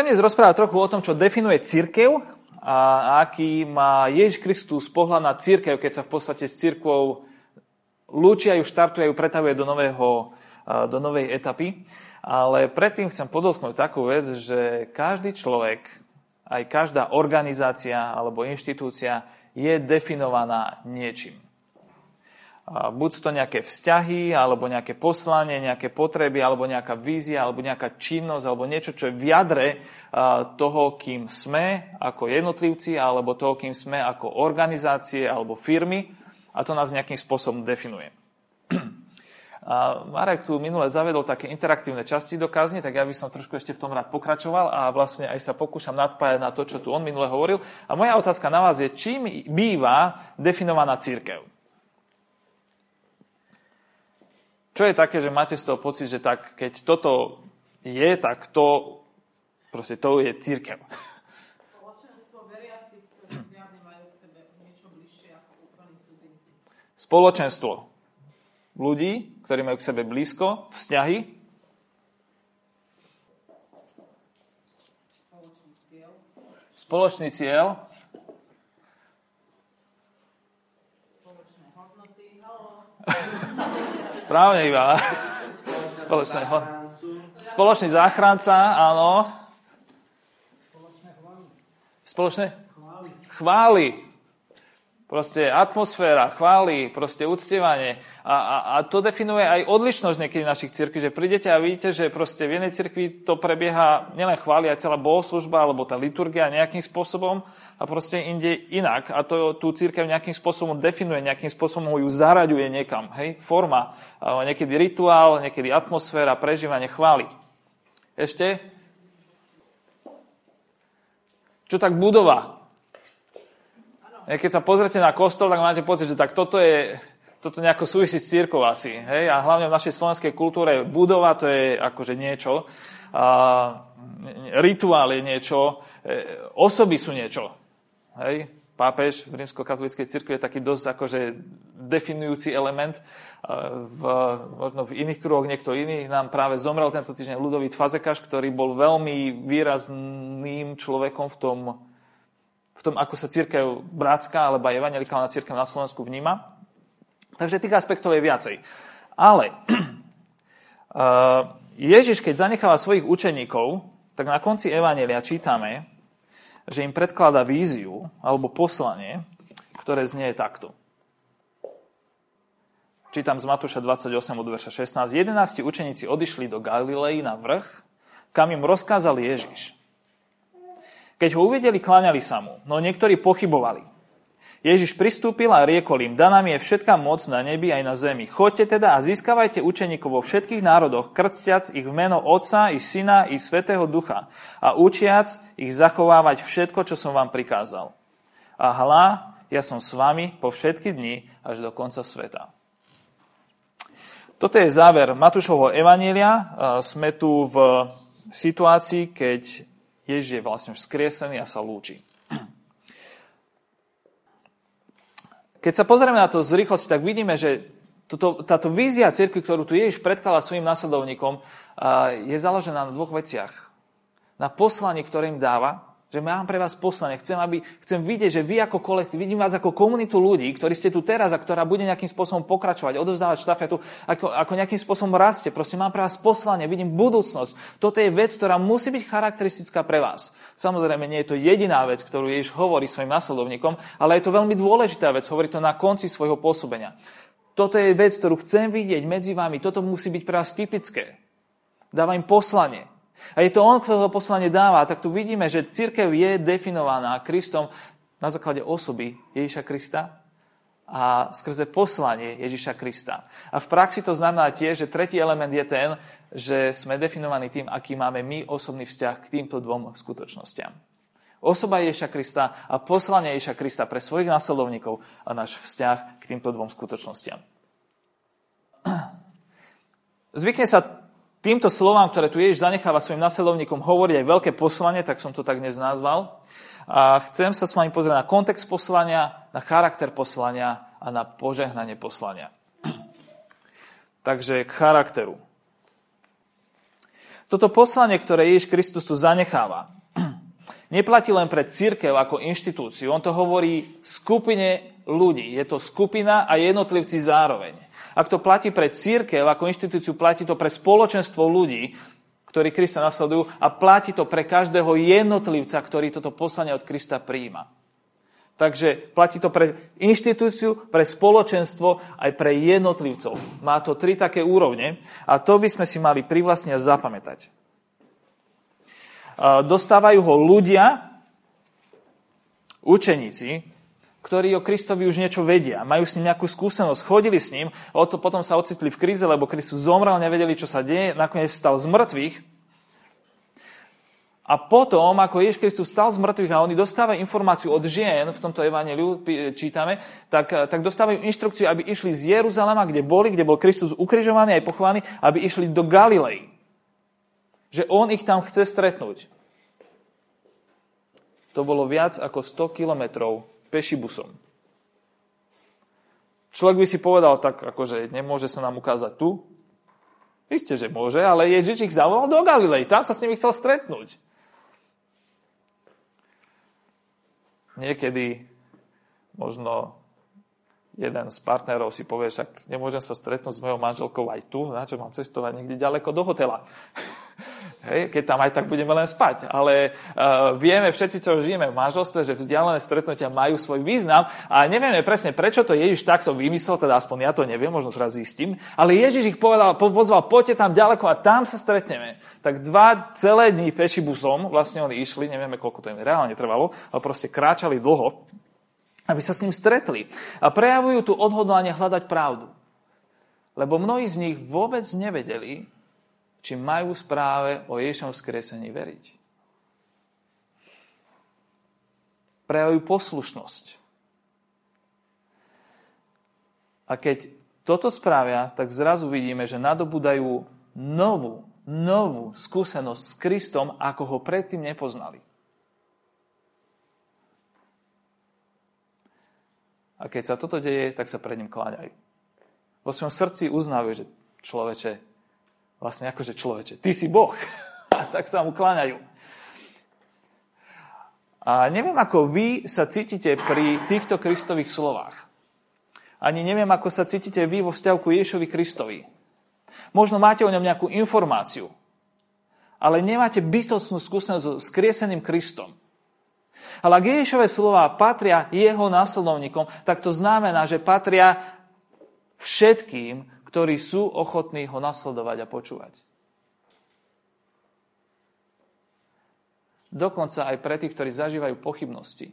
Chcem dnes rozprávať trochu o tom, čo definuje církev a aký má Ježiš Kristus pohľad na církev, keď sa v podstate s církvou lúčia ju, štartuje ju, pretavuje do, nového, do novej etapy. Ale predtým chcem podotknúť takú vec, že každý človek, aj každá organizácia alebo inštitúcia je definovaná niečím buď to nejaké vzťahy, alebo nejaké poslanie, nejaké potreby, alebo nejaká vízia, alebo nejaká činnosť, alebo niečo, čo je v jadre toho, kým sme ako jednotlivci, alebo toho, kým sme ako organizácie alebo firmy a to nás nejakým spôsobom definuje. A Marek tu minule zavedol také interaktívne časti do kazne, tak ja by som trošku ešte v tom rád pokračoval a vlastne aj sa pokúšam nadpájať na to, čo tu on minule hovoril. A moja otázka na vás je, čím býva definovaná církev? Čo je také, že máte z toho pocit, že tak, keď toto je, tak to, proste to je církev. Spoločenstvo ľudí, ktorí majú k sebe blízko, vzťahy. Spoločný cieľ. Spoločné hodnoty. Správne iba. Spoločný, Spoločný záchranca, áno. Spoločné? Chvály. Proste atmosféra, chvály, proste uctievanie. A, a, a to definuje aj odlišnosť niekedy našich cirkví, že prídete a vidíte, že proste v jednej cirkvi to prebieha nielen chvály, aj celá bohoslužba, alebo tá liturgia nejakým spôsobom a proste inde inak. A to tú církev nejakým spôsobom definuje, nejakým spôsobom ju zaraďuje niekam. Hej? Forma, niekedy rituál, niekedy atmosféra, prežívanie chvály. Ešte? Čo tak budova? Keď sa pozrete na kostol, tak máte pocit, že tak toto je, toto nejako súvisí s církou asi. Hej? A hlavne v našej slovenskej kultúre budova to je akože niečo, a, rituál je niečo, e, osoby sú niečo. Hej? Pápež v rímsko-katolíckej cirkvi je taký dosť akože definujúci element. V, možno v iných kruhoch niekto iný nám práve zomrel tento týždeň Ludovít Fazekaš, ktorý bol veľmi výrazným človekom v tom v tom, ako sa církev brácka alebo aj evangelikálna církev na Slovensku vníma. Takže tých aspektov je viacej. Ale Ježiš, keď zanecháva svojich učeníkov, tak na konci Evangelia čítame, že im predkladá víziu alebo poslanie, ktoré znie takto. Čítam z Matúša 28 od verša 16. 11 učeníci odišli do Galilei na vrch, kam im rozkázal Ježiš. Keď ho uvedeli, kláňali sa mu, no niektorí pochybovali. Ježiš pristúpil a riekol im, daná mi je všetká moc na nebi aj na zemi. Choďte teda a získavajte učeníkov vo všetkých národoch, krstiac ich v meno Otca i Syna i Svetého Ducha a učiac ich zachovávať všetko, čo som vám prikázal. A hľa, ja som s vami po všetky dni až do konca sveta. Toto je záver Matúšovho Evanília. Sme tu v situácii, keď Ježiš je vlastne už skriesený a sa lúči. Keď sa pozrieme na to z rýchlosti, tak vidíme, že toto, táto vízia cirkvi, ktorú tu Ježiš predkladá svojim nasledovníkom, je založená na dvoch veciach. Na poslanie, ktoré im dáva že mám pre vás poslanie. Chcem, aby, chcem vidieť, že vy ako kolektív, vidím vás ako komunitu ľudí, ktorí ste tu teraz a ktorá bude nejakým spôsobom pokračovať, odovzdávať štafetu, ako, ako nejakým spôsobom rastie. Proste mám pre vás poslanie, vidím budúcnosť. Toto je vec, ktorá musí byť charakteristická pre vás. Samozrejme, nie je to jediná vec, ktorú Ježiš hovorí svojim nasledovníkom, ale je to veľmi dôležitá vec, hovorí to na konci svojho pôsobenia. Toto je vec, ktorú chcem vidieť medzi vami. Toto musí byť pre vás typické. Dáva im poslanie. A je to on, kto to poslanie dáva. Tak tu vidíme, že církev je definovaná Kristom na základe osoby Ježiša Krista a skrze poslanie Ježiša Krista. A v praxi to znamená tiež, že tretí element je ten, že sme definovaní tým, aký máme my osobný vzťah k týmto dvom skutočnostiam. Osoba Ježiša Krista a poslanie Ježiša Krista pre svojich následovníkov a náš vzťah k týmto dvom skutočnostiam. Zvykne sa týmto slovám, ktoré tu Ježiš zanecháva svojim nasledovníkom, hovorí aj veľké poslanie, tak som to tak dnes nazval. A chcem sa s vami pozrieť na kontext poslania, na charakter poslania a na požehnanie poslania. Takže k charakteru. Toto poslanie, ktoré Ježiš Kristus tu zanecháva, neplatí len pre církev ako inštitúciu. On to hovorí skupine ľudí. Je to skupina a jednotlivci zároveň. Ak to platí pre církev ako inštitúciu, platí to pre spoločenstvo ľudí, ktorí Krista nasledujú a platí to pre každého jednotlivca, ktorý toto poslanie od Krista prijíma. Takže platí to pre inštitúciu, pre spoločenstvo, aj pre jednotlivcov. Má to tri také úrovne a to by sme si mali privlastne zapamätať. Dostávajú ho ľudia, učeníci, ktorí o Kristovi už niečo vedia, majú s ním nejakú skúsenosť, chodili s ním, o to potom sa ocitli v kríze, lebo Kristus zomrel, nevedeli, čo sa deje, nakoniec stal z mŕtvych. A potom, ako Ježiš Kristus stal z mŕtvych a oni dostávajú informáciu od žien, v tomto evaneliu čítame, tak, tak dostávajú inštrukciu, aby išli z Jeruzalema, kde boli, kde bol Kristus ukrižovaný aj pochovaný, aby išli do Galilei. Že on ich tam chce stretnúť. To bolo viac ako 100 kilometrov pešibusom. Človek by si povedal tak, akože nemôže sa nám ukázať tu. Isté, že môže, ale Ježiš ich zavolal do Galilei. Tam sa s nimi chcel stretnúť. Niekedy možno jeden z partnerov si povie, však nemôžem sa stretnúť s mojou manželkou aj tu, na čo mám cestovať niekde ďaleko do hotela. Hej, keď tam aj tak budeme len spať. Ale uh, vieme všetci, čo žijeme v manželstve, že vzdialené stretnutia majú svoj význam a nevieme presne, prečo to Ježiš takto vymyslel, teda aspoň ja to neviem, možno teraz zistím, ale Ježiš ich povedal, pozval, poďte tam ďaleko a tam sa stretneme. Tak dva celé dní pešibusom, vlastne oni išli, nevieme, koľko to im reálne trvalo, ale proste kráčali dlho, aby sa s ním stretli. A prejavujú tu odhodlanie hľadať pravdu. Lebo mnohí z nich vôbec nevedeli, či majú správe o Ježišom vzkriesení veriť. Prejavujú poslušnosť. A keď toto spravia, tak zrazu vidíme, že nadobudajú novú, novú skúsenosť s Kristom, ako ho predtým nepoznali. A keď sa toto deje, tak sa pred ním kláňajú. Vo svojom srdci uznávajú, že človeče, vlastne akože človeče, ty si Boh. Tak sa mu kláňajú. A neviem, ako vy sa cítite pri týchto Kristových slovách. Ani neviem, ako sa cítite vy vo vzťahu ku Ježovi Kristovi. Možno máte o ňom nejakú informáciu, ale nemáte bytostnú skúsenosť so skrieseným Kristom. Ale ak Ježišové slova patria jeho následovníkom, tak to znamená, že patria všetkým, ktorí sú ochotní ho nasledovať a počúvať. Dokonca aj pre tých, ktorí zažívajú pochybnosti.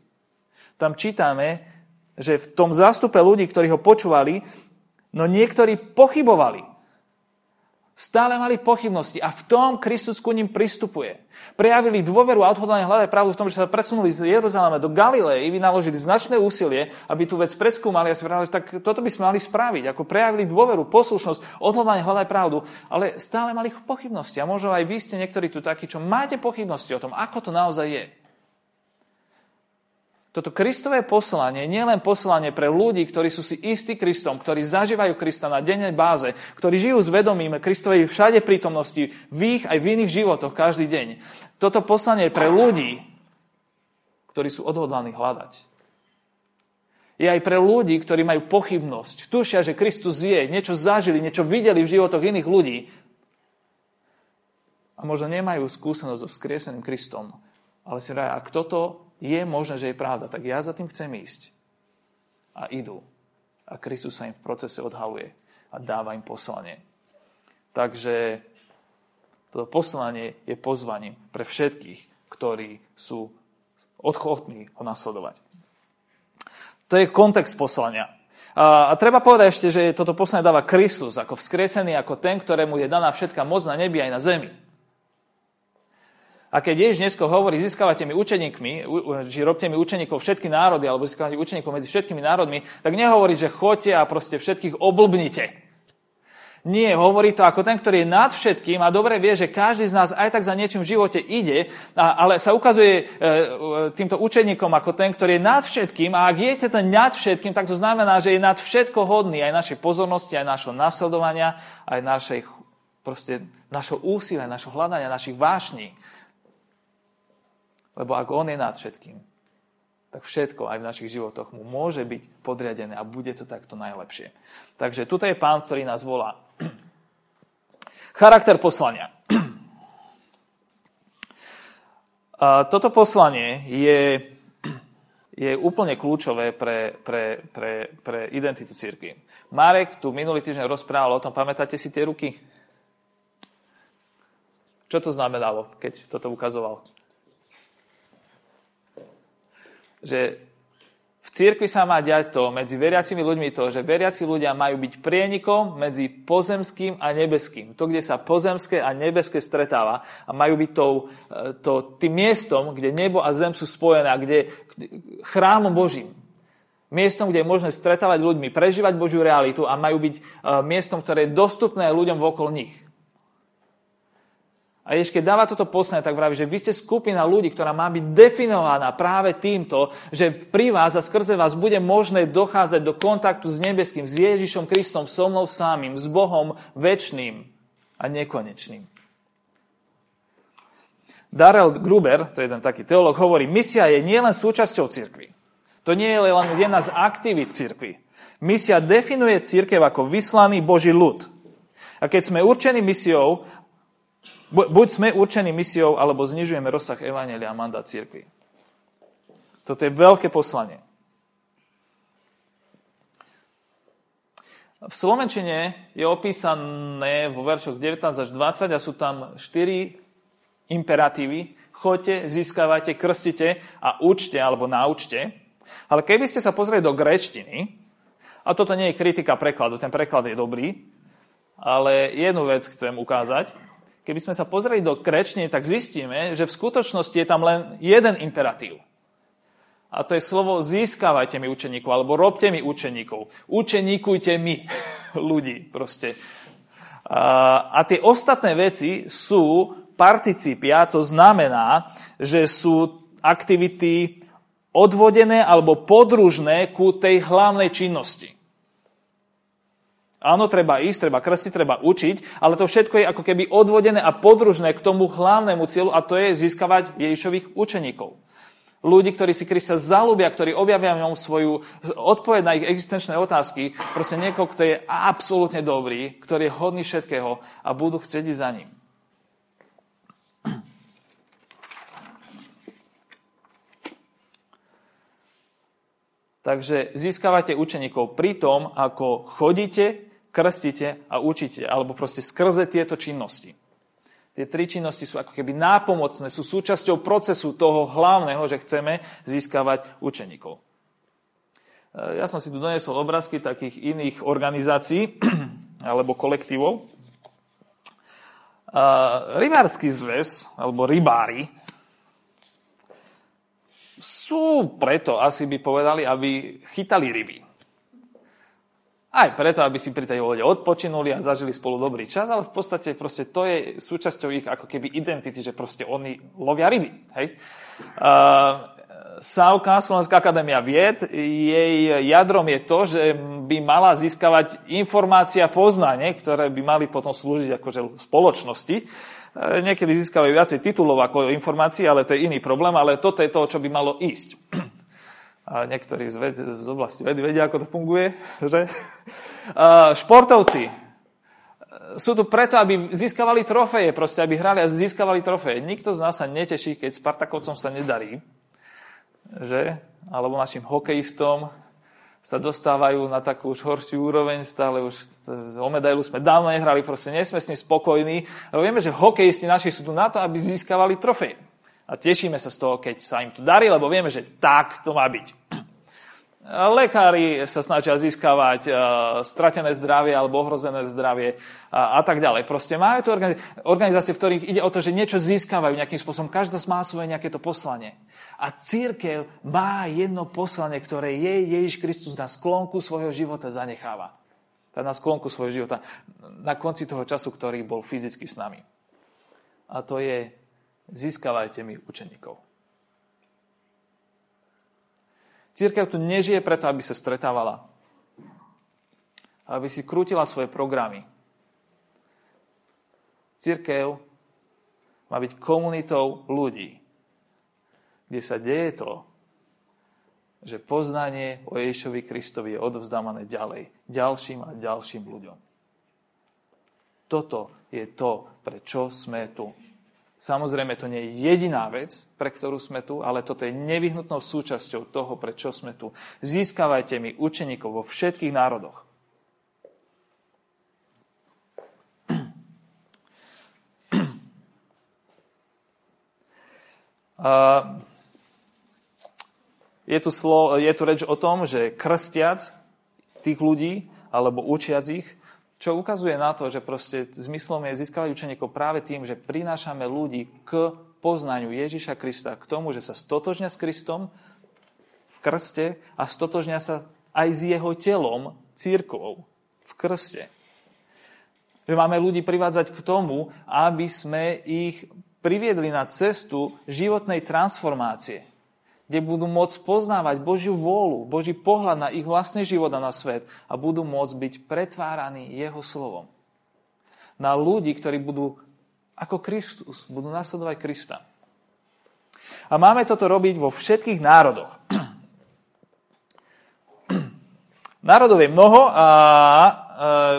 Tam čítame, že v tom zástupe ľudí, ktorí ho počúvali, no niektorí pochybovali. Stále mali pochybnosti a v tom Kristus ku ním pristupuje. Prejavili dôveru a odhodlanie hľadať pravdu v tom, že sa presunuli z Jeruzalema do Galilei, vynaložili značné úsilie, aby tú vec preskúmali a si vrali, tak toto by sme mali spraviť. Ako prejavili dôveru, poslušnosť, odhodlanie hľadať pravdu, ale stále mali pochybnosti. A možno aj vy ste niektorí tu takí, čo máte pochybnosti o tom, ako to naozaj je. Toto Kristové poslanie nie len poslanie pre ľudí, ktorí sú si istí Kristom, ktorí zažívajú Krista na dennej báze, ktorí žijú s vedomím Kristovej všade prítomnosti, v ich aj v iných životoch každý deň. Toto poslanie je pre ľudí, ktorí sú odhodlaní hľadať. Je aj pre ľudí, ktorí majú pochybnosť, tušia, že Kristus je, niečo zažili, niečo videli v životoch iných ľudí a možno nemajú skúsenosť so vzkrieseným Kristom. Ale si vraj, ak toto je možné, že je pravda, tak ja za tým chcem ísť. A idú. A Kristus sa im v procese odhaluje a dáva im poslanie. Takže toto poslanie je pozvaním pre všetkých, ktorí sú odchotní ho nasledovať. To je kontext poslania. A, a treba povedať ešte, že toto poslanie dáva Kristus ako vzkriesený, ako ten, ktorému je daná všetká moc na nebi aj na zemi. A keď Ježiš dnesko hovorí, získavate mi učeníkmi, či robte mi učeníkov všetky národy, alebo získavate učeníkov medzi všetkými národmi, tak nehovorí, že chodte a proste všetkých oblbnite. Nie, hovorí to ako ten, ktorý je nad všetkým a dobre vie, že každý z nás aj tak za niečím v živote ide, ale sa ukazuje e, e, týmto učeníkom ako ten, ktorý je nad všetkým a ak je ten nad všetkým, tak to znamená, že je nad všetko hodný aj našej pozornosti, aj našho nasledovania, aj našej proste našho úsilia, našho hľadania, našich vášní. Lebo ak On je nad všetkým, tak všetko aj v našich životoch mu môže byť podriadené a bude to takto najlepšie. Takže tuto je pán, ktorý nás volá. Charakter poslania. Toto poslanie je, je úplne kľúčové pre, pre, pre, pre identitu církvy. Marek tu minulý týždeň rozprával o tom, pamätáte si tie ruky? Čo to znamenalo, keď toto ukazoval? Že v cirkvi sa má diať to medzi veriacimi ľuďmi to, že veriaci ľudia majú byť prienikom medzi pozemským a nebeským. To, kde sa pozemské a nebeské stretáva a majú byť to, e, to, tým miestom, kde nebo a zem sú spojené kde chrámom Božím. Miestom, kde je možné stretávať ľuďmi, prežívať Božiu realitu a majú byť e, miestom, ktoré je dostupné ľuďom vokol nich. A Ježiš, keď dáva toto poslanie, tak vraví, že vy ste skupina ľudí, ktorá má byť definovaná práve týmto, že pri vás a skrze vás bude možné dochádzať do kontaktu s nebeským, s Ježišom Kristom, so mnou samým, s Bohom väčšným a nekonečným. Darrell Gruber, to je jeden taký teológ, hovorí, misia je nielen súčasťou cirkvi. To nie je len jedna z aktivít cirkvi. Misia definuje církev ako vyslaný Boží ľud. A keď sme určení misiou, Buď sme určení misiou, alebo znižujeme rozsah Evangelia a mandát církvy. Toto je veľké poslanie. V Slovenčine je opísané vo veršoch 19 až 20 a sú tam 4 imperatívy. Choďte, získavajte, krstite a učte alebo naučte. Ale keby ste sa pozreli do gréčtiny, a toto nie je kritika prekladu, ten preklad je dobrý, ale jednu vec chcem ukázať keby sme sa pozreli do krečne, tak zistíme, že v skutočnosti je tam len jeden imperatív. A to je slovo získavajte mi učeníkov, alebo robte mi učeníkov. Učeníkujte mi ľudí proste. A, a tie ostatné veci sú participia, to znamená, že sú aktivity odvodené alebo podružné ku tej hlavnej činnosti. Áno, treba ísť, treba krstiť, treba učiť, ale to všetko je ako keby odvodené a podružné k tomu hlavnému cieľu a to je získavať Ježišových učeníkov. Ľudí, ktorí si Krista zalúbia, ktorí objavia v ňom svoju odpoveď na ich existenčné otázky, proste niekoho, kto je absolútne dobrý, ktorý je hodný všetkého a budú chcieť za ním. Takže získavate učeníkov pri tom, ako chodíte krstíte a učíte, alebo proste skrze tieto činnosti. Tie tri činnosti sú ako keby nápomocné, sú súčasťou procesu toho hlavného, že chceme získavať učeníkov. E, ja som si tu donesol obrázky takých iných organizácií alebo kolektívov. E, rybársky zväz, alebo rybári, sú preto, asi by povedali, aby chytali ryby. Aj preto, aby si pri tej lode odpočinuli a zažili spolu dobrý čas, ale v podstate proste to je súčasťou ich ako keby identity, že proste oni lovia ryby. Hej? Uh, SAUKA, Slovenská akadémia vied, jej jadrom je to, že by mala získavať informácia a poznanie, ktoré by mali potom slúžiť akože spoločnosti. Niekedy získavajú viacej titulov ako informácií, ale to je iný problém, ale toto je to, čo by malo ísť a niektorí z, ved, z oblasti vedy vedia, ako to funguje, že? A športovci sú tu preto, aby získavali trofeje, proste, aby hrali a získavali trofeje. Nikto z nás sa neteší, keď Spartakovcom sa nedarí, že? Alebo našim hokejistom sa dostávajú na takú už horšiu úroveň, stále už o medailu sme dávno nehrali, proste nie sme s ním spokojní. Ale vieme, že hokejisti naši sú tu na to, aby získavali trofeje a tešíme sa z toho, keď sa im to darí, lebo vieme, že tak to má byť. Lekári sa snažia získavať uh, stratené zdravie alebo ohrozené zdravie a, a tak ďalej. Proste majú tu organizácie, v ktorých ide o to, že niečo získavajú nejakým spôsobom. Každá má svoje nejaké to poslanie. A církev má jedno poslanie, ktoré jej Ježiš Kristus na sklonku svojho života zanecháva. Tá na sklonku svojho života. Na konci toho času, ktorý bol fyzicky s nami. A to je získavajte mi učeníkov. Církev tu nežije preto, aby sa stretávala. Aby si krútila svoje programy. Církev má byť komunitou ľudí, kde sa deje to, že poznanie o Ježišovi Kristovi je odovzdávané ďalej, ďalším a ďalším ľuďom. Toto je to, prečo sme tu. Samozrejme, to nie je jediná vec, pre ktorú sme tu, ale toto je nevyhnutnou súčasťou toho, prečo sme tu. Získavajte mi učeníkov vo všetkých národoch. Je tu, slo, je tu reč o tom, že krstiac tých ľudí, alebo učiac ich, čo ukazuje na to, že proste zmyslom je získavať učeníkov práve tým, že prinášame ľudí k poznaniu Ježiša Krista, k tomu, že sa stotožňa s Kristom v krste a stotožňa sa aj s jeho telom, církvou, v krste. Že máme ľudí privádzať k tomu, aby sme ich priviedli na cestu životnej transformácie kde budú môcť poznávať Božiu vôľu, Boží pohľad na ich vlastný život a na svet a budú môcť byť pretváraní Jeho slovom. Na ľudí, ktorí budú ako Kristus, budú nasledovať Krista. A máme toto robiť vo všetkých národoch. Národov je mnoho a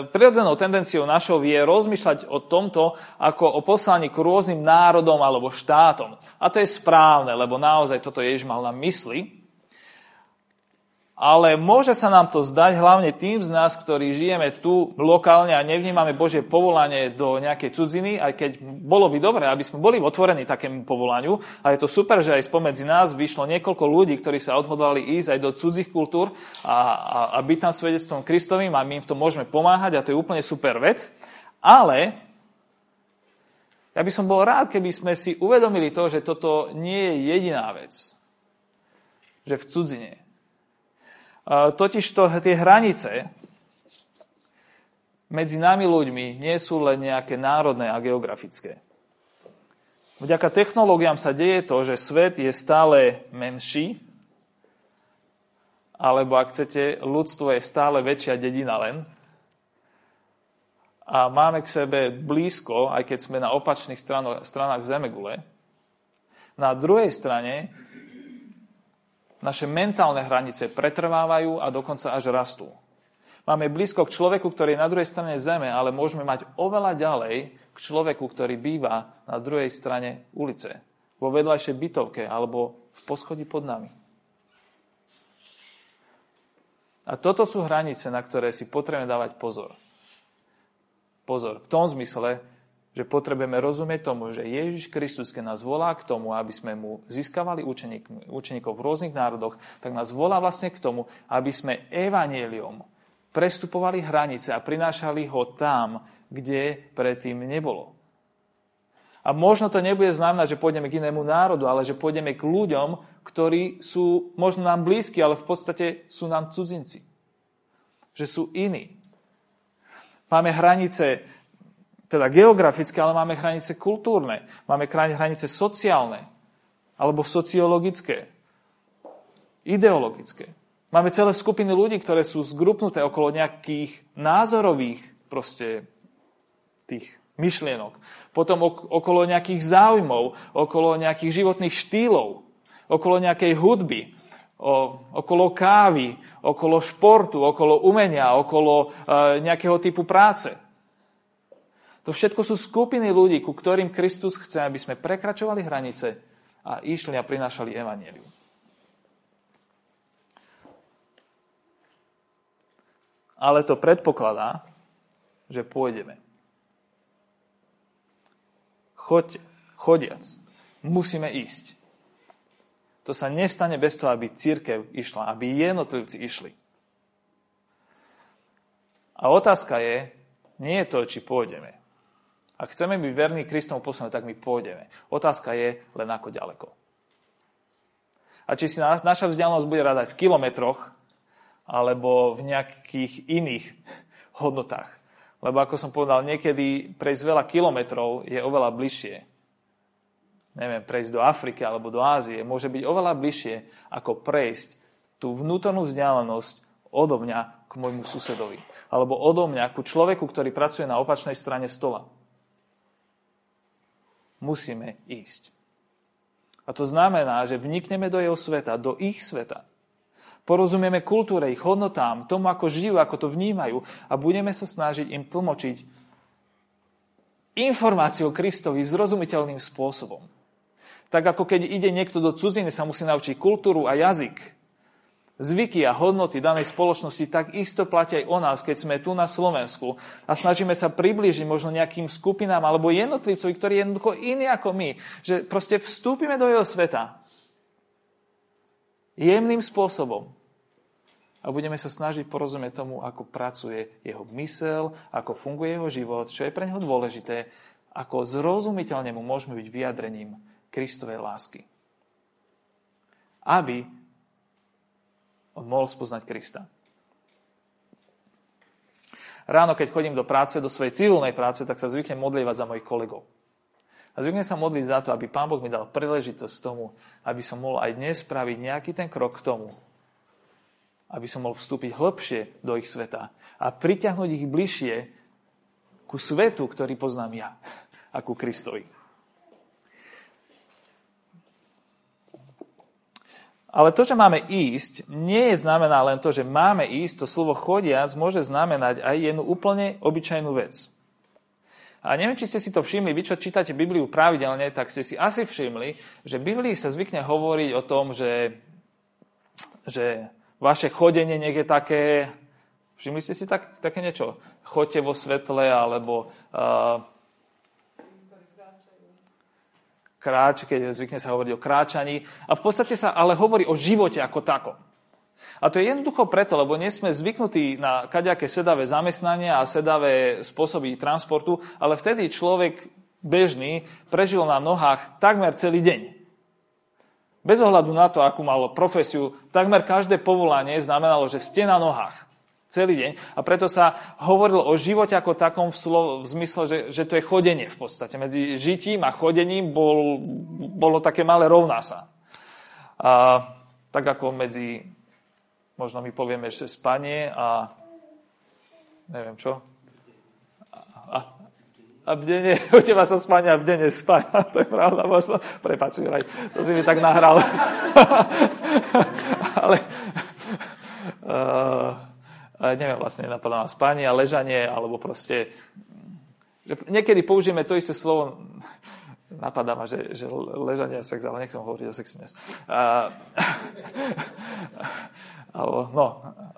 prirodzenou tendenciou našou je rozmýšľať o tomto ako o poslaní k rôznym národom alebo štátom. A to je správne, lebo naozaj toto Ježiš mal na mysli ale môže sa nám to zdať hlavne tým z nás, ktorí žijeme tu lokálne a nevnímame Božie povolanie do nejakej cudziny, aj keď bolo by dobré, aby sme boli otvorení takému povolaniu. A je to super, že aj spomedzi nás vyšlo niekoľko ľudí, ktorí sa odhodlali ísť aj do cudzích kultúr a, a, a byť tam svedectvom Kristovým a my im v tom môžeme pomáhať a to je úplne super vec. Ale ja by som bol rád, keby sme si uvedomili to, že toto nie je jediná vec. Že v cudzine Totiž to tie hranice medzi nami ľuďmi nie sú len nejaké národné a geografické. Vďaka technológiám sa deje to, že svet je stále menší, alebo ak chcete, ľudstvo je stále väčšia dedina len. A máme k sebe blízko, aj keď sme na opačných stranách Zemegule. Na druhej strane naše mentálne hranice pretrvávajú a dokonca až rastú. Máme blízko k človeku, ktorý je na druhej strane zeme, ale môžeme mať oveľa ďalej k človeku, ktorý býva na druhej strane ulice, vo vedľajšej bytovke alebo v poschodí pod nami. A toto sú hranice, na ktoré si potrebujeme dávať pozor. Pozor, v tom zmysle, že potrebujeme rozumieť tomu, že Ježiš Kristus, keď nás volá k tomu, aby sme mu získavali učeník, učeníkov v rôznych národoch, tak nás volá vlastne k tomu, aby sme evanieliom prestupovali hranice a prinášali ho tam, kde predtým nebolo. A možno to nebude znamenať, že pôjdeme k inému národu, ale že pôjdeme k ľuďom, ktorí sú možno nám blízki, ale v podstate sú nám cudzinci. Že sú iní. Máme hranice teda geografické, ale máme hranice kultúrne, máme hranice sociálne alebo sociologické, ideologické. Máme celé skupiny ľudí, ktoré sú zgrupnuté okolo nejakých názorových proste tých myšlienok. Potom okolo nejakých záujmov, okolo nejakých životných štýlov, okolo nejakej hudby, okolo kávy, okolo športu, okolo umenia, okolo e, nejakého typu práce. To všetko sú skupiny ľudí, ku ktorým Kristus chce, aby sme prekračovali hranice a išli a prinášali evaníliu. Ale to predpokladá, že pôjdeme. Choď, chodiac, musíme ísť. To sa nestane bez toho, aby církev išla, aby jednotlivci išli. A otázka je, nie je to, či pôjdeme. Ak chceme byť verní Kristomu poslanu, tak my pôjdeme. Otázka je len ako ďaleko. A či si naša vzdialenosť bude rádať v kilometroch, alebo v nejakých iných hodnotách. Lebo ako som povedal, niekedy prejsť veľa kilometrov je oveľa bližšie. Neviem, prejsť do Afriky alebo do Ázie môže byť oveľa bližšie, ako prejsť tú vnútornú vzdialenosť odo mňa k môjmu susedovi. Alebo odo mňa ku človeku, ktorý pracuje na opačnej strane stola. musíme ísť. A to znamená, že vnikneme do jeho sveta, do ich sveta. Porozumieme kultúre, ich hodnotám, tomu, ako žijú, ako to vnímajú a budeme sa snažiť im tlmočiť informáciu o Kristovi zrozumiteľným spôsobom. Tak ako keď ide niekto do cudziny, sa musí naučiť kultúru a jazyk, zvyky a hodnoty danej spoločnosti, tak isto platia aj o nás, keď sme tu na Slovensku a snažíme sa priblížiť možno nejakým skupinám alebo jednotlivcovi, ktorý je jednoducho iný ako my. Že proste vstúpime do jeho sveta jemným spôsobom a budeme sa snažiť porozumieť tomu, ako pracuje jeho mysel, ako funguje jeho život, čo je pre neho dôležité, ako zrozumiteľne mu môžeme byť vyjadrením Kristovej lásky. Aby on mohol spoznať Krista. Ráno, keď chodím do práce, do svojej civilnej práce, tak sa zvyknem modlievať za mojich kolegov. A zvyknem sa modliť za to, aby Pán Boh mi dal príležitosť tomu, aby som mohol aj dnes spraviť nejaký ten krok k tomu, aby som mohol vstúpiť hlbšie do ich sveta a priťahnuť ich bližšie ku svetu, ktorý poznám ja a ku Kristovi. Ale to, že máme ísť, nie je znamená len to, že máme ísť, to slovo chodiac môže znamenať aj jednu úplne obyčajnú vec. A neviem, či ste si to všimli, vy čo čítate Bibliu pravidelne, tak ste si asi všimli, že v Biblii sa zvykne hovoriť o tom, že, že vaše chodenie je také, všimli ste si tak, také niečo, chodte vo svetle, alebo uh, kráč, keď zvykne sa hovoriť o kráčaní. A v podstate sa ale hovorí o živote ako takom. A to je jednoducho preto, lebo nie sme zvyknutí na kaďaké sedavé zamestnania a sedavé spôsoby transportu, ale vtedy človek bežný prežil na nohách takmer celý deň. Bez ohľadu na to, akú malo profesiu, takmer každé povolanie znamenalo, že ste na nohách celý deň. A preto sa hovorilo o živote ako takom v, slo- v zmysle, že, že to je chodenie v podstate. Medzi žitím a chodením bol, bolo také malé rovná sa. A, tak ako medzi, možno my povieme, že spanie a neviem čo. A, a bdenie, u teba sa spania a bdenie spania, to je pravda možno. Prepač, to si mi tak nahral. Ale uh, neviem, vlastne napadá na spanie a ležanie, alebo proste... Niekedy použijeme to isté slovo, napadá ma, že, že ležanie a sex, ale nechcem hovoriť o sexe dnes. Alebo, no,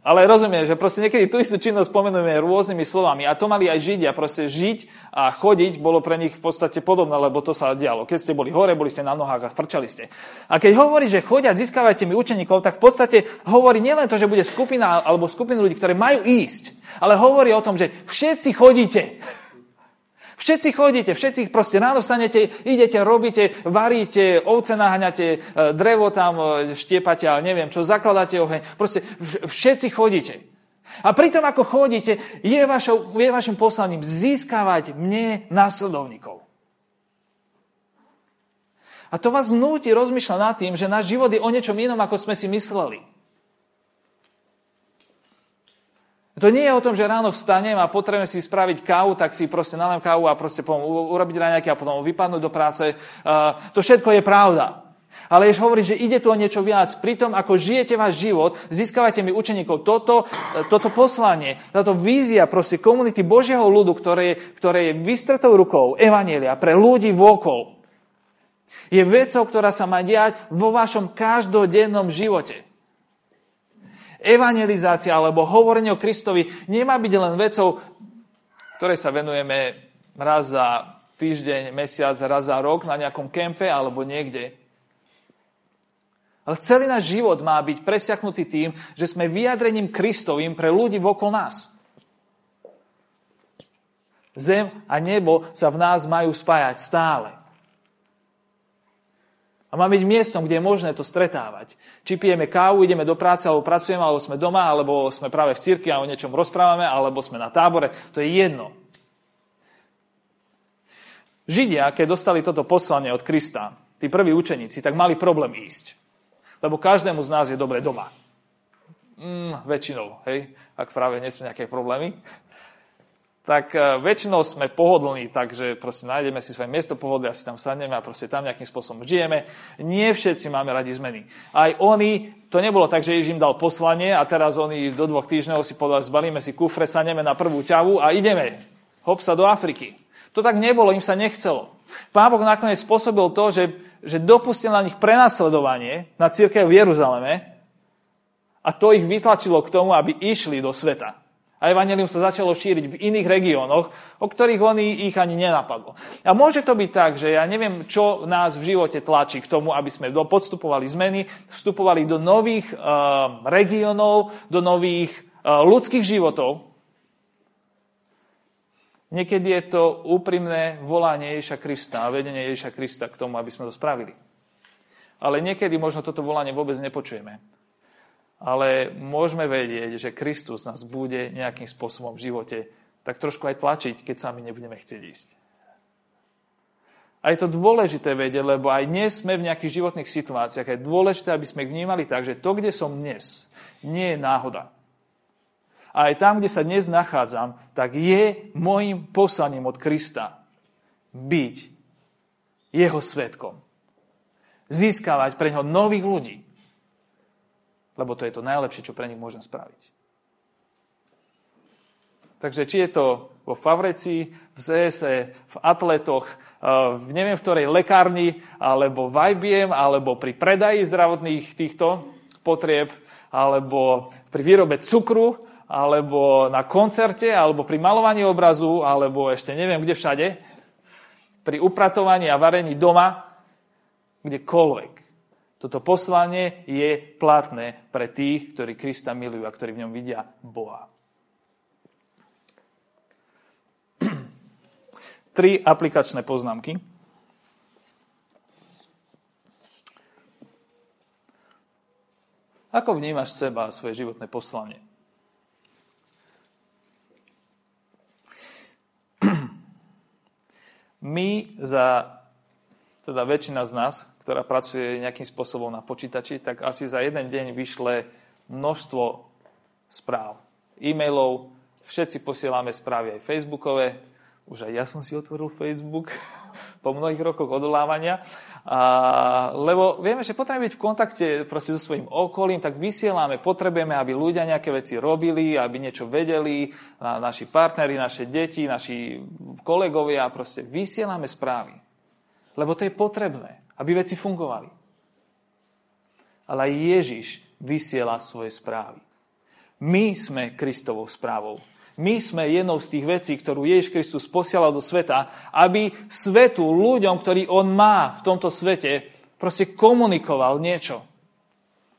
ale rozumiem, že proste niekedy tú istú činnosť spomenujeme rôznymi slovami a to mali aj Židia. Proste žiť a chodiť bolo pre nich v podstate podobné, lebo to sa dialo. Keď ste boli hore, boli ste na nohách a frčali ste. A keď hovorí, že chodia, získavajte mi učeníkov, tak v podstate hovorí nielen to, že bude skupina alebo skupina ľudí, ktoré majú ísť, ale hovorí o tom, že všetci chodíte. Všetci chodíte, všetci proste ráno vstanete, idete, robíte, varíte, ovce naháňate, e, drevo tam e, štiepate, ale neviem čo, zakladáte oheň. Proste všetci chodíte. A pritom, ako chodíte, je, vašou, je vašim poslaním získavať mne následovníkov. A to vás núti rozmýšľať nad tým, že náš život je o niečom inom, ako sme si mysleli. To nie je o tom, že ráno vstanem a potrebujem si spraviť kávu, tak si proste nalem kávu a proste poviem, urobiť raňajky a potom vypadnúť do práce. Uh, to všetko je pravda. Ale Jež hovorí, že ide tu o niečo viac. Pritom, ako žijete váš život, získavate mi učeníkov. Toto, toto poslanie, táto vízia proste komunity Božieho ľudu, ktoré, ktoré je vystretou rukou Evanielia pre ľudí vôkol, je vecou, ktorá sa má diať vo vašom každodennom živote. Evangelizácia alebo hovorenie o Kristovi nemá byť len vecou, ktorej sa venujeme raz za týždeň, mesiac, raz za rok na nejakom kempe alebo niekde. Ale celý náš život má byť presiaknutý tým, že sme vyjadrením Kristovým pre ľudí vokol nás. Zem a nebo sa v nás majú spájať stále. A má byť miestom, kde je možné to stretávať. Či pijeme kávu, ideme do práce, alebo pracujeme, alebo sme doma, alebo sme práve v cirkvi a o niečom rozprávame, alebo sme na tábore. To je jedno. Židia, keď dostali toto poslanie od Krista, tí prví učeníci, tak mali problém ísť. Lebo každému z nás je dobre doma. Mm, väčšinou, hej, ak práve nie sú nejaké problémy. Tak e, väčšinou sme pohodlní, takže proste nájdeme si svoje miesto pohodlia, si tam sadneme a proste tam nejakým spôsobom žijeme. Nie všetci máme radi zmeny. Aj oni, to nebolo tak, že Ježiš im dal poslanie a teraz oni do dvoch týždňov si povedali, zbalíme si kufre, sadneme na prvú ťavu a ideme. Hop sa do Afriky. To tak nebolo, im sa nechcelo. Pán Boh nakoniec spôsobil to, že, že dopustil na nich prenasledovanie na církev v Jeruzaleme a to ich vytlačilo k tomu, aby išli do sveta. A evanelium sa začalo šíriť v iných regiónoch, o ktorých oni ich ani nenapadlo. A môže to byť tak, že ja neviem, čo nás v živote tlačí k tomu, aby sme podstupovali zmeny, vstupovali do nových uh, regiónov, do nových uh, ľudských životov. Niekedy je to úprimné volanie Ježiša Krista a vedenie Ježiša Krista k tomu, aby sme to spravili. Ale niekedy možno toto volanie vôbec nepočujeme ale môžeme vedieť, že Kristus nás bude nejakým spôsobom v živote tak trošku aj tlačiť, keď sami nebudeme chcieť ísť. A je to dôležité vedieť, lebo aj dnes sme v nejakých životných situáciách. Je dôležité, aby sme vnímali tak, že to, kde som dnes, nie je náhoda. A aj tam, kde sa dnes nachádzam, tak je môjim poslaním od Krista byť jeho svetkom. Získavať pre neho nových ľudí lebo to je to najlepšie, čo pre nich môžem spraviť. Takže či je to vo Favreci, v ZSE, v atletoch, eh, v neviem v ktorej lekárni, alebo v IBM, alebo pri predaji zdravotných týchto potrieb, alebo pri výrobe cukru, alebo na koncerte, alebo pri malovaní obrazu, alebo ešte neviem kde všade, pri upratovaní a varení doma, kdekoľvek. Toto poslanie je platné pre tých, ktorí Krista milujú a ktorí v ňom vidia Boha. Tri aplikačné poznámky. Ako vnímaš seba a svoje životné poslanie? My za, teda väčšina z nás, ktorá pracuje nejakým spôsobom na počítači, tak asi za jeden deň vyšle množstvo správ, e-mailov, všetci posielame správy aj facebookové, už aj ja som si otvoril Facebook po mnohých rokoch odolávania, a, lebo vieme, že potrebujeme byť v kontakte proste so svojím okolím, tak vysielame, potrebujeme, aby ľudia nejaké veci robili, aby niečo vedeli, na, naši partneri, naše deti, naši kolegovia, proste vysielame správy. Lebo to je potrebné aby veci fungovali. Ale aj Ježiš vysiela svoje správy. My sme Kristovou správou. My sme jednou z tých vecí, ktorú Ježiš Kristus posielal do sveta, aby svetu, ľuďom, ktorí on má v tomto svete, proste komunikoval niečo.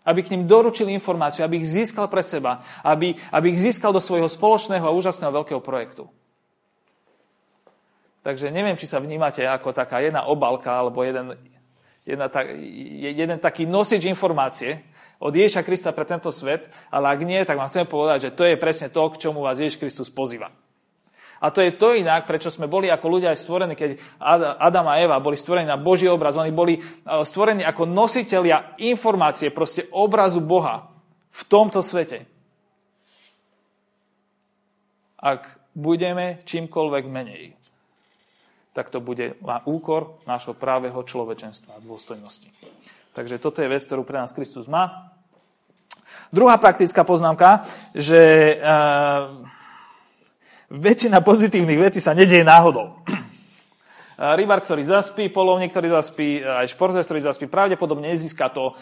Aby k ním doručil informáciu, aby ich získal pre seba, aby, aby ich získal do svojho spoločného a úžasného veľkého projektu. Takže neviem, či sa vnímate ako taká jedna obalka alebo jeden jedna, tak, jeden taký nosič informácie od Ježiša Krista pre tento svet, ale ak nie, tak vám chcem povedať, že to je presne to, k čomu vás Ježiš Kristus pozýva. A to je to inak, prečo sme boli ako ľudia aj stvorení, keď Adam a Eva boli stvorení na Boží obraz. Oni boli e, stvorení ako nositelia informácie, proste obrazu Boha v tomto svete. Ak budeme čímkoľvek menej, tak to bude na úkor nášho právého človečenstva a dôstojnosti. Takže toto je vec, ktorú pre nás Kristus má. Druhá praktická poznámka, že uh, väčšina pozitívnych vecí sa nedieje náhodou. Rybar, ktorý zaspí, polovník, ktorý zaspí, aj športovec, ktorý zaspí, pravdepodobne nezíska to,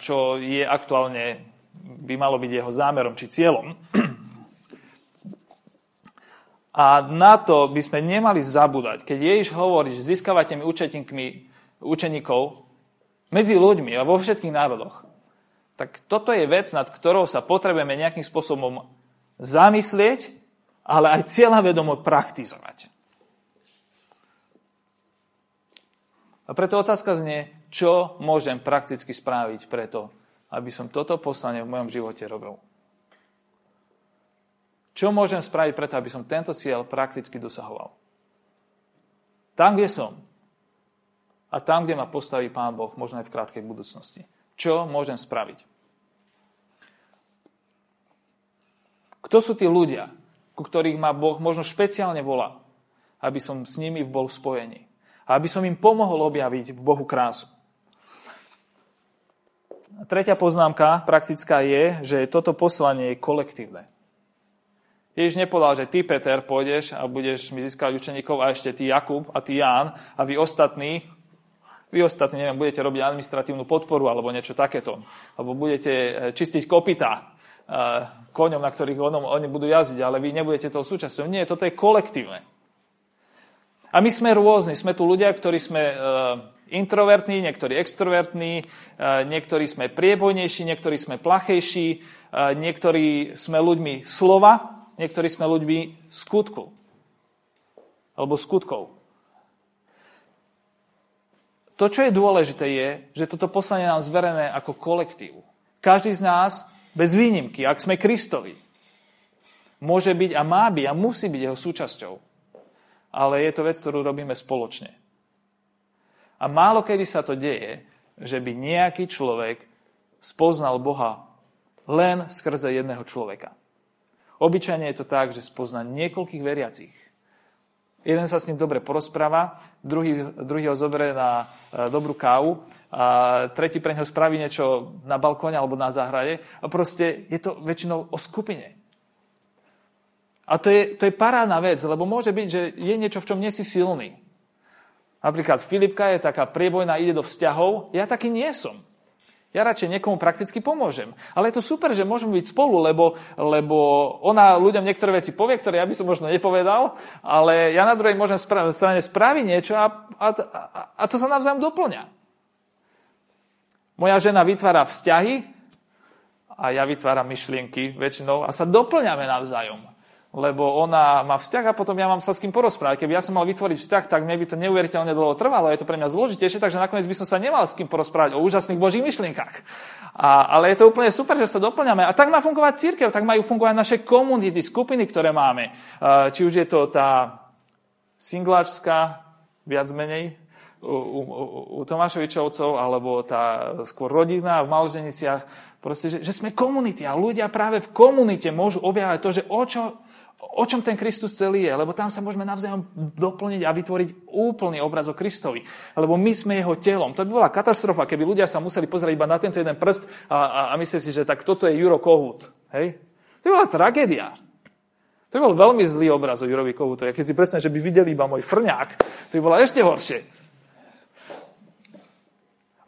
čo je aktuálne, by malo byť jeho zámerom či cieľom. A na to by sme nemali zabúdať. Keď Ježiš hovorí, že získavate mi učeníkov medzi ľuďmi a vo všetkých národoch, tak toto je vec, nad ktorou sa potrebujeme nejakým spôsobom zamyslieť, ale aj cieľavedomo praktizovať. A preto otázka znie, čo môžem prakticky spraviť preto, aby som toto poslanie v mojom živote robil. Čo môžem spraviť preto, aby som tento cieľ prakticky dosahoval? Tam, kde som. A tam, kde ma postaví Pán Boh, možno aj v krátkej budúcnosti. Čo môžem spraviť? Kto sú tí ľudia, ku ktorých ma Boh možno špeciálne volá, aby som s nimi bol v spojení. A aby som im pomohol objaviť v Bohu krásu. Tretia poznámka praktická je, že toto poslanie je kolektívne. Ježiš nepovedal, že ty, Peter, pôjdeš a budeš mi získať učeníkov a ešte ty, Jakub a ty, Ján a vy ostatní, vy ostatní, neviem, budete robiť administratívnu podporu alebo niečo takéto. Alebo budete eh, čistiť kopita eh, koňom, na ktorých onom, oni budú jazdiť, ale vy nebudete toho súčasťou. Nie, toto je kolektívne. A my sme rôzni. Sme tu ľudia, ktorí sme eh, introvertní, niektorí extrovertní, niektorí sme priebojnejší, niektorí sme plachejší, niektorí sme ľuďmi slova, niektorí sme ľuďmi skutku. Alebo skutkov. To, čo je dôležité, je, že toto poslanie nám zverené ako kolektív. Každý z nás, bez výnimky, ak sme Kristovi, môže byť a má byť a musí byť jeho súčasťou. Ale je to vec, ktorú robíme spoločne. A málo kedy sa to deje, že by nejaký človek spoznal Boha len skrze jedného človeka. Obyčajne je to tak, že spozna niekoľkých veriacich Jeden sa s ním dobre porozpráva, druhý, druhý ho zoberie na e, dobrú kávu a tretí pre neho spraví niečo na balkóne alebo na záhrade. A proste je to väčšinou o skupine. A to je, to je parádna vec, lebo môže byť, že je niečo, v čom nie si silný. Napríklad Filipka je taká priebojná, ide do vzťahov. Ja taký nie som. Ja radšej niekomu prakticky pomôžem. Ale je to super, že môžeme byť spolu, lebo, lebo ona ľuďom niektoré veci povie, ktoré ja by som možno nepovedal, ale ja na druhej môžem spra- strane spraviť niečo a, a, a, to sa navzájom doplňa. Moja žena vytvára vzťahy a ja vytváram myšlienky väčšinou a sa doplňame navzájom lebo ona má vzťah a potom ja mám sa s kým porozprávať. Keby ja som mal vytvoriť vzťah, tak mne by to neuveriteľne dlho trvalo, je to pre mňa zložitejšie, takže nakoniec by som sa nemal s kým porozprávať o úžasných božích myšlienkach. A, ale je to úplne super, že sa doplňame. A tak má fungovať církev, tak majú fungovať naše komunity, skupiny, ktoré máme. Či už je to tá singláčská, viac menej, u, u, u Tomášovičovcov, alebo tá skôr rodina v Malženiciach. Proste, že, že sme komunity a ľudia práve v komunite môžu objavať to, že o čo o čom ten Kristus celý je, lebo tam sa môžeme navzájom doplniť a vytvoriť úplný obraz o Kristovi. Lebo my sme jeho telom. To by bola katastrofa, keby ľudia sa museli pozrieť iba na tento jeden prst a, a, a myslieť si, že tak toto je Juro Kohut. Hej? To by bola tragédia. To by bol veľmi zlý obraz o Jurovi Kohutovi. Keď si presne, že by videli iba môj frňák, to by bolo ešte horšie.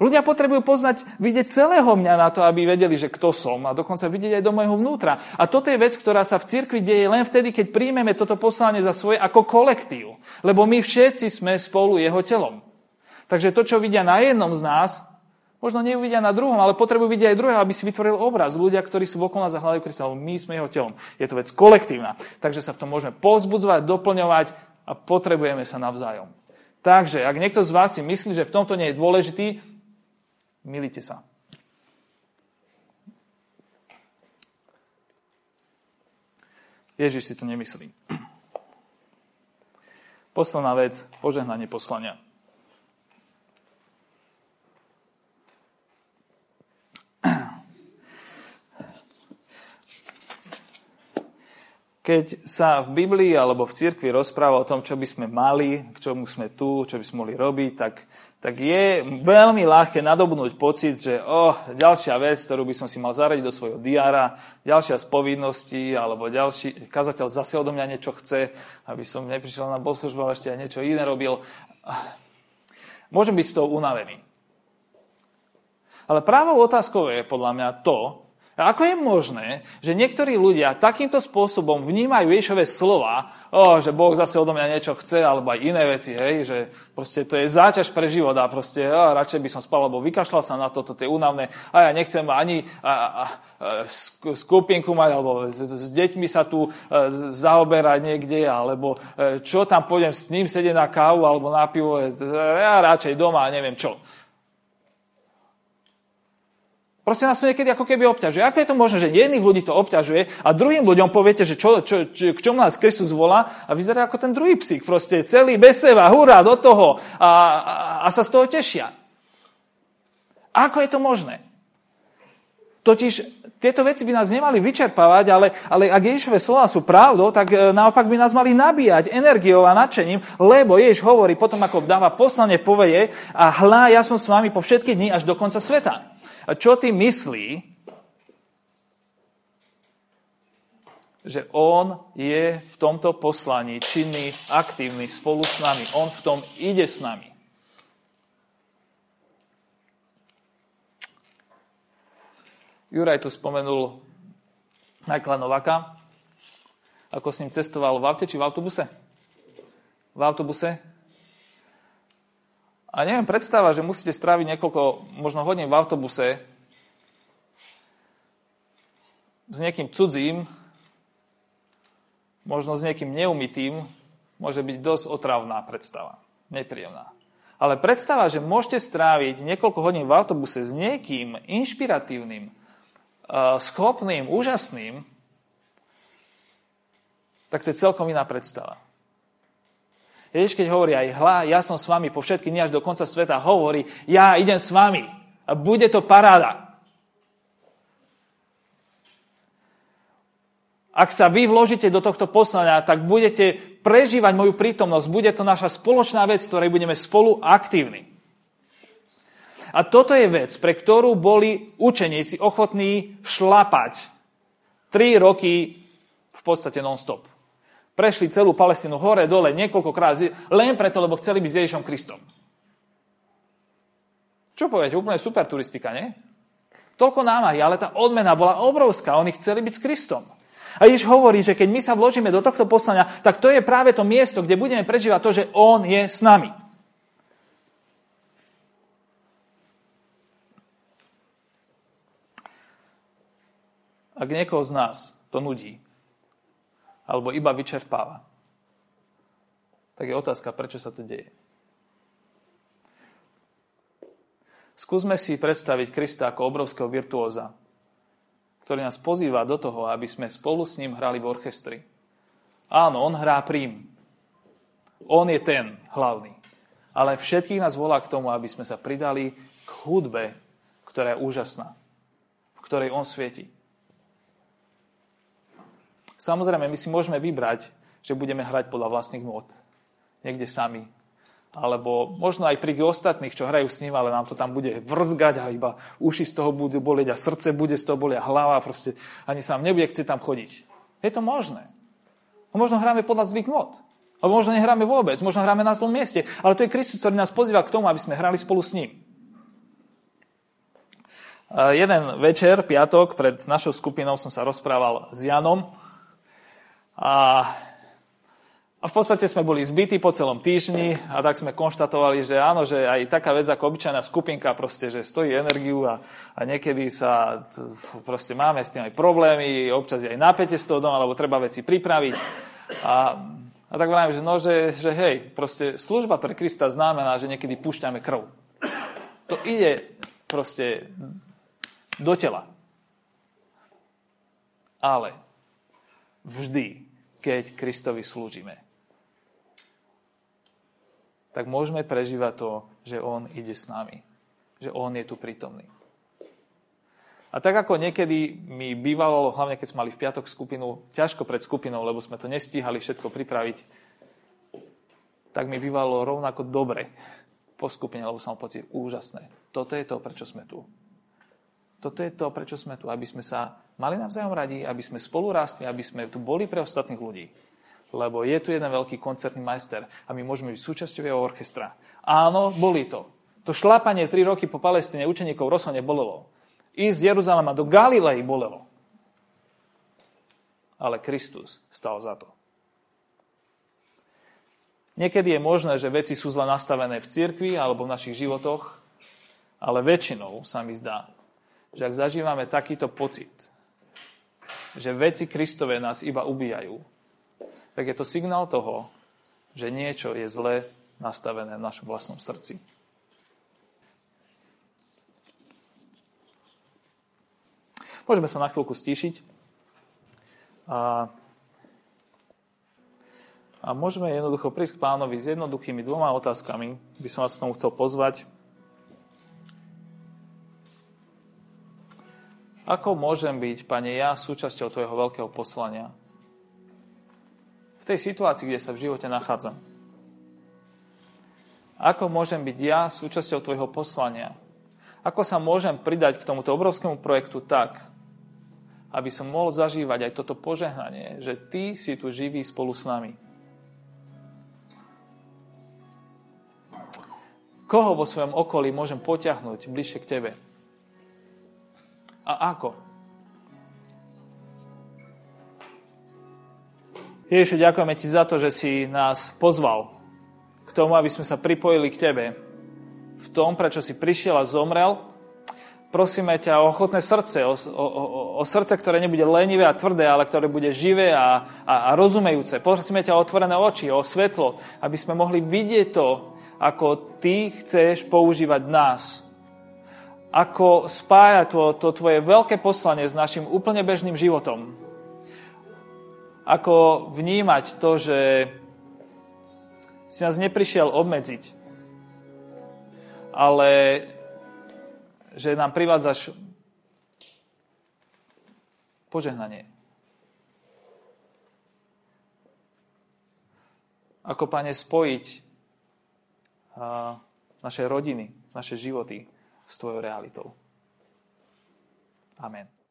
Ľudia potrebujú poznať, vidieť celého mňa na to, aby vedeli, že kto som a dokonca vidieť aj do môjho vnútra. A toto je vec, ktorá sa v cirkvi deje len vtedy, keď príjmeme toto poslanie za svoje ako kolektív. Lebo my všetci sme spolu jeho telom. Takže to, čo vidia na jednom z nás, možno neuvidia na druhom, ale potrebujú vidieť aj druhého, aby si vytvoril obraz. Ľudia, ktorí sú okolo nás a hľadajú Krista, my sme jeho telom. Je to vec kolektívna. Takže sa v tom môžeme pozbudzovať, doplňovať a potrebujeme sa navzájom. Takže, ak niekto z vás si myslí, že v tomto nie je dôležitý, Milite sa. Ježiš si to nemyslí. Posledná vec, požehnanie poslania. Keď sa v Biblii alebo v cirkvi rozpráva o tom, čo by sme mali, k čomu sme tu, čo by sme mohli robiť, tak tak je veľmi ľahké nadobnúť pocit, že oh, ďalšia vec, ktorú by som si mal zaradiť do svojho diára, ďalšia z povinností, alebo ďalší, kazateľ zase odo mňa niečo chce, aby som neprišiel na bohoslužbu, ale ešte aj niečo iné robil. Môžem byť z toho unavený. Ale právou otázkou je podľa mňa to, a ako je možné, že niektorí ľudia takýmto spôsobom vnímajú Ježišové slova, oh, že Boh zase odo mňa niečo chce, alebo aj iné veci, hej, že proste to je záťaž pre život a proste oh, radšej by som spal, alebo vykašľal sa na to, to je únavné a ja nechcem ani a, a, a, skupinku mať, alebo s, s deťmi sa tu a, e, zaoberať niekde, alebo a, e, čo tam pôjdem s ním sedieť na kávu alebo na pivo, e, ja radšej doma, neviem čo. Proste nás to niekedy ako keby obťažuje. Ako je to možné, že jedných ľudí to obťažuje a druhým ľuďom poviete, že čo, čo, čo, k čomu nás Kristus volá a vyzerá ako ten druhý psík. Proste celý bez seba, hurá, do toho a, a, a sa z toho tešia. Ako je to možné? Totiž tieto veci by nás nemali vyčerpávať, ale, ale ak Ježišové slova sú pravdou, tak e, naopak by nás mali nabíjať energiou a nadšením, lebo Ježiš hovorí potom, ako dáva poslanie poveje a hľa, ja som s vami po všetky dni až do konca sveta. Čo ty myslí, že on je v tomto poslaní činný, aktívny spolu s nami. On v tom ide s nami. Juraj tu spomenul Michaela Novaka, ako s ním cestoval v aute či v autobuse? V autobuse. A neviem, predstava, že musíte stráviť niekoľko, možno hodín v autobuse s niekým cudzím, možno s niekým neumytým, môže byť dosť otravná predstava. Nepríjemná. Ale predstava, že môžete stráviť niekoľko hodín v autobuse s niekým inšpiratívnym, schopným, úžasným, tak to je celkom iná predstava. Ježiš, keď hovorí aj hla, ja som s vami po všetky dni až do konca sveta, hovorí, ja idem s vami a bude to paráda. Ak sa vy vložíte do tohto poslania, tak budete prežívať moju prítomnosť. Bude to naša spoločná vec, ktorej budeme spolu aktívni. A toto je vec, pre ktorú boli učeníci ochotní šlapať. Tri roky v podstate non-stop. Prešli celú Palestínu hore, dole, niekoľkokrát, len preto, lebo chceli byť s Ježišom Kristom. Čo poviete? Úplne super turistika, nie? Toľko námahy, ale tá odmena bola obrovská. Oni chceli byť s Kristom. A Ježiš hovorí, že keď my sa vložíme do tohto poslania, tak to je práve to miesto, kde budeme prežívať to, že On je s nami. Ak niekoho z nás to nudí, alebo iba vyčerpáva, tak je otázka, prečo sa to deje. Skúsme si predstaviť Krista ako obrovského virtuóza, ktorý nás pozýva do toho, aby sme spolu s ním hrali v orchestri. Áno, on hrá prím. On je ten hlavný. Ale všetkých nás volá k tomu, aby sme sa pridali k hudbe, ktorá je úžasná, v ktorej on svieti. Samozrejme, my si môžeme vybrať, že budeme hrať podľa vlastných môd. Niekde sami. Alebo možno aj pri ostatných, čo hrajú s ním, ale nám to tam bude vrzgať a iba uši z toho budú bolieť a srdce bude z toho bolieť a hlava. Proste ani sa nám nebude chcieť tam chodiť. Je to možné. A možno hráme podľa zvyk mod. Alebo možno nehráme vôbec, možno hráme na zlom mieste. Ale to je Kristus, ktorý nás pozýva k tomu, aby sme hrali spolu s ním. Jeden večer, piatok, pred našou skupinou som sa rozprával s Janom, a, a v podstate sme boli zbytí po celom týždni a tak sme konštatovali, že áno, že aj taká vec ako obyčajná skupinka proste, že stojí energiu a, a niekedy sa proste máme s tým aj problémy, občas aj napätie z toho doma, alebo treba veci pripraviť. A, a tak vravím, že no, že, že hej, proste služba pre Krista znamená, že niekedy púšťame krv. To ide proste do tela. Ale vždy, keď Kristovi slúžime. Tak môžeme prežívať to, že On ide s nami. Že On je tu prítomný. A tak ako niekedy mi bývalo, hlavne keď sme mali v piatok skupinu, ťažko pred skupinou, lebo sme to nestíhali všetko pripraviť, tak mi bývalo rovnako dobre po skupine, lebo som mal pocit úžasné. Toto je to, prečo sme tu. Toto je to, prečo sme tu, aby sme sa mali navzájom radi, aby sme spolu rástli, aby sme tu boli pre ostatných ľudí. Lebo je tu jeden veľký koncertný majster a my môžeme byť súčasťou jeho orchestra. Áno, boli to. To šlápanie 3 roky po Palestíne učeníkov rozhodne bolelo. Ísť z Jeruzalema do Galilei bolelo. Ale Kristus stal za to. Niekedy je možné, že veci sú zle nastavené v cirkvi alebo v našich životoch, ale väčšinou sa mi zdá, že ak zažívame takýto pocit, že veci Kristové nás iba ubíjajú, tak je to signál toho, že niečo je zle nastavené v našom vlastnom srdci. Môžeme sa na chvíľku stíšiť a, a môžeme jednoducho prísť k pánovi s jednoduchými dvoma otázkami. By som vás k tomu chcel pozvať. Ako môžem byť, Pane, ja súčasťou Tvojho veľkého poslania? V tej situácii, kde sa v živote nachádzam. Ako môžem byť ja súčasťou Tvojho poslania? Ako sa môžem pridať k tomuto obrovskému projektu tak, aby som mohol zažívať aj toto požehnanie, že Ty si tu živý spolu s nami. Koho vo svojom okolí môžem potiahnuť bližšie k Tebe? A ako? Ježišu, ďakujeme Ti za to, že si nás pozval k tomu, aby sme sa pripojili k Tebe v tom, prečo si prišiel a zomrel. Prosíme ťa o ochotné srdce, o, o, o, srdce, ktoré nebude lenivé a tvrdé, ale ktoré bude živé a, a, a rozumejúce. Prosíme ťa o otvorené oči, o svetlo, aby sme mohli vidieť to, ako Ty chceš používať nás. Ako spájať to, to Tvoje veľké poslanie s našim úplne bežným životom ako vnímať to, že si nás neprišiel obmedziť, ale že nám privádzaš požehnanie. Ako, Pane, spojiť naše rodiny, naše životy s Tvojou realitou. Amen.